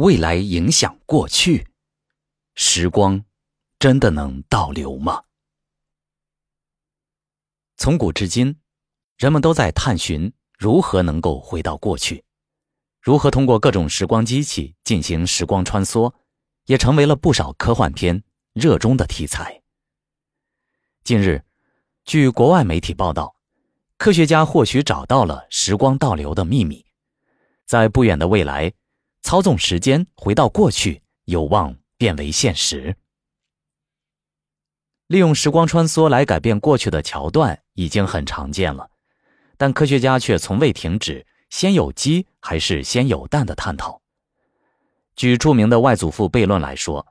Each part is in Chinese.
未来影响过去，时光真的能倒流吗？从古至今，人们都在探寻如何能够回到过去，如何通过各种时光机器进行时光穿梭，也成为了不少科幻片热衷的题材。近日，据国外媒体报道，科学家或许找到了时光倒流的秘密，在不远的未来。操纵时间回到过去，有望变为现实。利用时光穿梭来改变过去的桥段已经很常见了，但科学家却从未停止“先有鸡还是先有蛋”的探讨。举著名的外祖父悖论来说，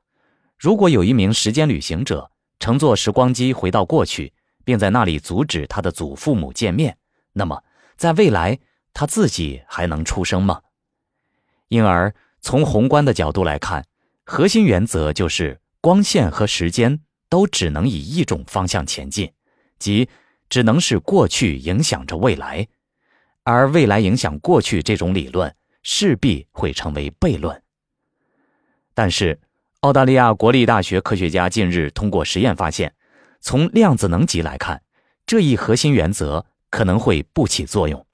如果有一名时间旅行者乘坐时光机回到过去，并在那里阻止他的祖父母见面，那么在未来他自己还能出生吗？因而，从宏观的角度来看，核心原则就是光线和时间都只能以一种方向前进，即只能是过去影响着未来，而未来影响过去这种理论势必会成为悖论。但是，澳大利亚国立大学科学家近日通过实验发现，从量子能级来看，这一核心原则可能会不起作用。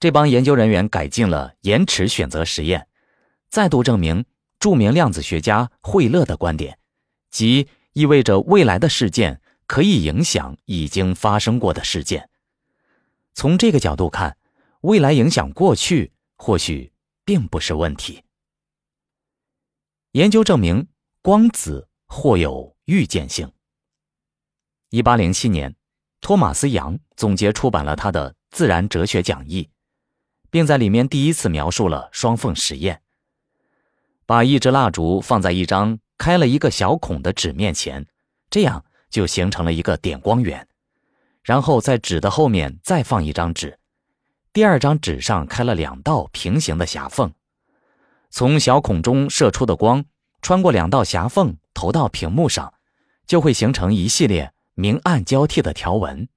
这帮研究人员改进了延迟选择实验，再度证明著名量子学家惠勒的观点，即意味着未来的事件可以影响已经发生过的事件。从这个角度看，未来影响过去或许并不是问题。研究证明，光子或有预见性。一八零七年，托马斯·杨总结出版了他的《自然哲学讲义》。并在里面第一次描述了双缝实验。把一支蜡烛放在一张开了一个小孔的纸面前，这样就形成了一个点光源。然后在纸的后面再放一张纸，第二张纸上开了两道平行的狭缝，从小孔中射出的光穿过两道狭缝投到屏幕上，就会形成一系列明暗交替的条纹。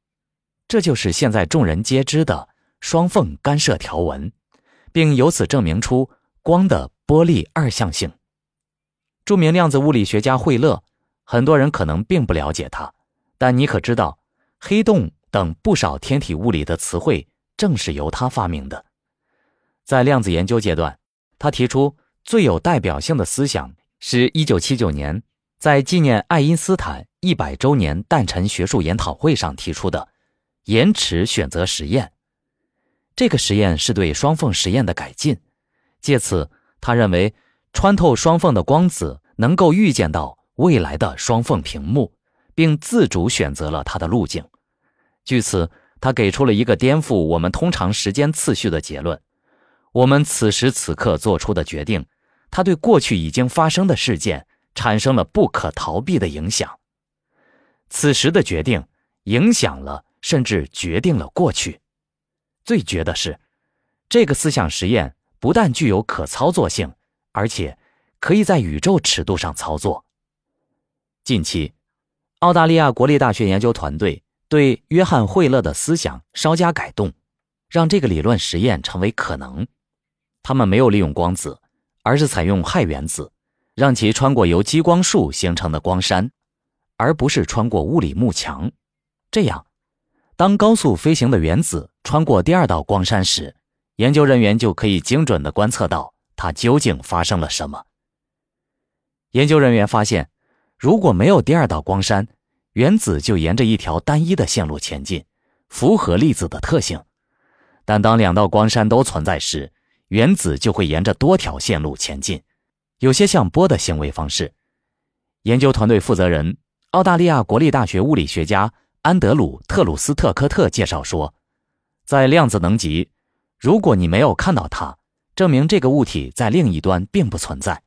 这就是现在众人皆知的。双缝干涉条纹，并由此证明出光的波粒二象性。著名量子物理学家惠勒，很多人可能并不了解他，但你可知道，黑洞等不少天体物理的词汇正是由他发明的。在量子研究阶段，他提出最有代表性的思想，是一九七九年在纪念爱因斯坦一百周年诞辰学术研讨会上提出的延迟选择实验。这个实验是对双缝实验的改进，借此他认为穿透双缝的光子能够预见到未来的双缝屏幕，并自主选择了它的路径。据此，他给出了一个颠覆我们通常时间次序的结论：我们此时此刻做出的决定，它对过去已经发生的事件产生了不可逃避的影响。此时的决定影响了，甚至决定了过去。最绝的是，这个思想实验不但具有可操作性，而且可以在宇宙尺度上操作。近期，澳大利亚国立大学研究团队对约翰·惠勒的思想稍加改动，让这个理论实验成为可能。他们没有利用光子，而是采用氦原子，让其穿过由激光束形成的光栅，而不是穿过物理幕墙。这样。当高速飞行的原子穿过第二道光栅时，研究人员就可以精准地观测到它究竟发生了什么。研究人员发现，如果没有第二道光栅，原子就沿着一条单一的线路前进，符合粒子的特性；但当两道光栅都存在时，原子就会沿着多条线路前进，有些像波的行为方式。研究团队负责人，澳大利亚国立大学物理学家。安德鲁·特鲁斯特科特介绍说，在量子能级，如果你没有看到它，证明这个物体在另一端并不存在。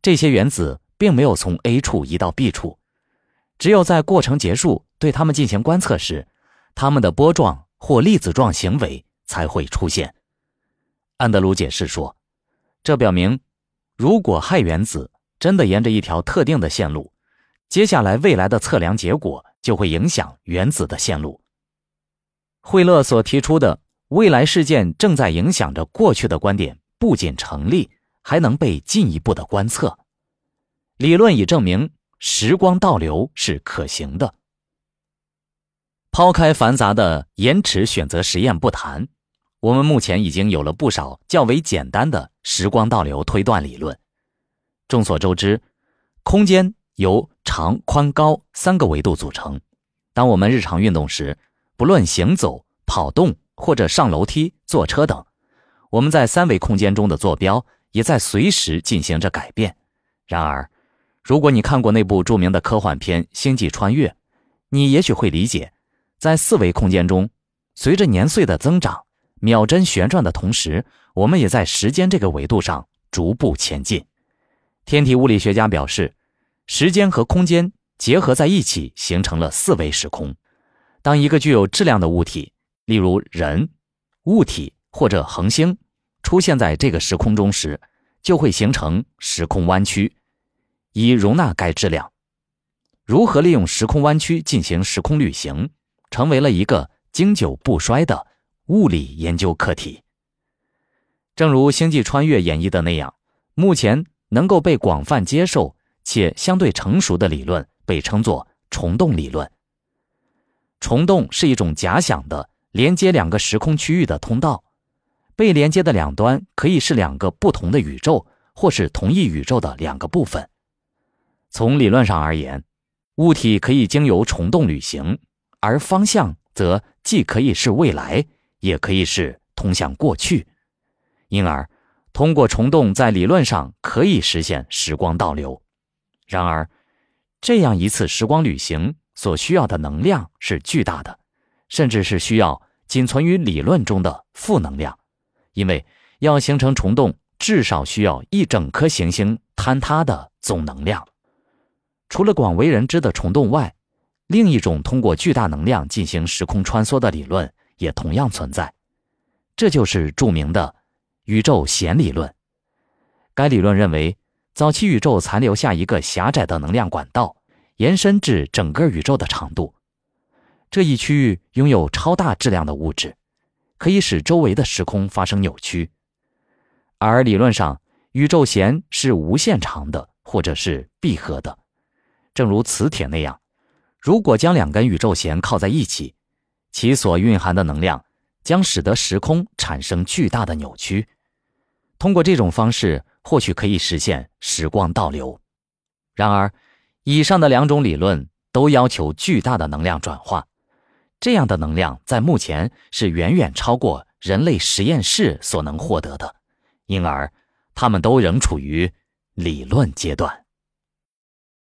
这些原子并没有从 A 处移到 B 处，只有在过程结束对它们进行观测时，它们的波状或粒子状行为才会出现。安德鲁解释说，这表明，如果氦原子真的沿着一条特定的线路，接下来未来的测量结果。就会影响原子的线路。惠勒所提出的未来事件正在影响着过去的观点不仅成立，还能被进一步的观测。理论已证明时光倒流是可行的。抛开繁杂的延迟选择实验不谈，我们目前已经有了不少较为简单的时光倒流推断理论。众所周知，空间由长、宽、高三个维度组成。当我们日常运动时，不论行走、跑动或者上楼梯、坐车等，我们在三维空间中的坐标也在随时进行着改变。然而，如果你看过那部著名的科幻片《星际穿越》，你也许会理解，在四维空间中，随着年岁的增长，秒针旋转的同时，我们也在时间这个维度上逐步前进。天体物理学家表示，时间和空间。结合在一起，形成了四维时空。当一个具有质量的物体，例如人、物体或者恒星，出现在这个时空中时，就会形成时空弯曲，以容纳该质量。如何利用时空弯曲进行时空旅行，成为了一个经久不衰的物理研究课题。正如《星际穿越》演绎的那样，目前能够被广泛接受且相对成熟的理论。被称作虫洞理论。虫洞是一种假想的连接两个时空区域的通道，被连接的两端可以是两个不同的宇宙，或是同一宇宙的两个部分。从理论上而言，物体可以经由虫洞旅行，而方向则既可以是未来，也可以是通向过去。因而，通过虫洞在理论上可以实现时光倒流。然而，这样一次时光旅行所需要的能量是巨大的，甚至是需要仅存于理论中的负能量，因为要形成虫洞，至少需要一整颗行星坍塌的总能量。除了广为人知的虫洞外，另一种通过巨大能量进行时空穿梭的理论也同样存在，这就是著名的宇宙弦理论。该理论认为。早期宇宙残留下一个狭窄的能量管道，延伸至整个宇宙的长度。这一区域拥有超大质量的物质，可以使周围的时空发生扭曲。而理论上，宇宙弦是无限长的，或者是闭合的，正如磁铁那样。如果将两根宇宙弦靠在一起，其所蕴含的能量将使得时空产生巨大的扭曲。通过这种方式。或许可以实现时光倒流，然而，以上的两种理论都要求巨大的能量转化，这样的能量在目前是远远超过人类实验室所能获得的，因而，他们都仍处于理论阶段。